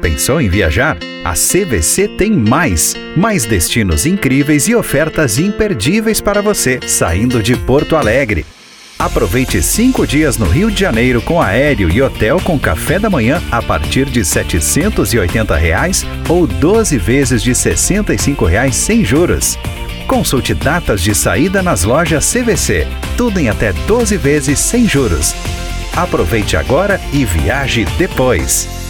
Pensou em viajar? A CVC tem mais. Mais destinos incríveis e ofertas imperdíveis para você, saindo de Porto Alegre. Aproveite cinco dias no Rio de Janeiro com aéreo e hotel com café da manhã a partir de 780 reais ou 12 vezes de 65 reais sem juros. Consulte datas de saída nas lojas CVC. Tudo em até 12 vezes sem juros. Aproveite agora e viaje depois.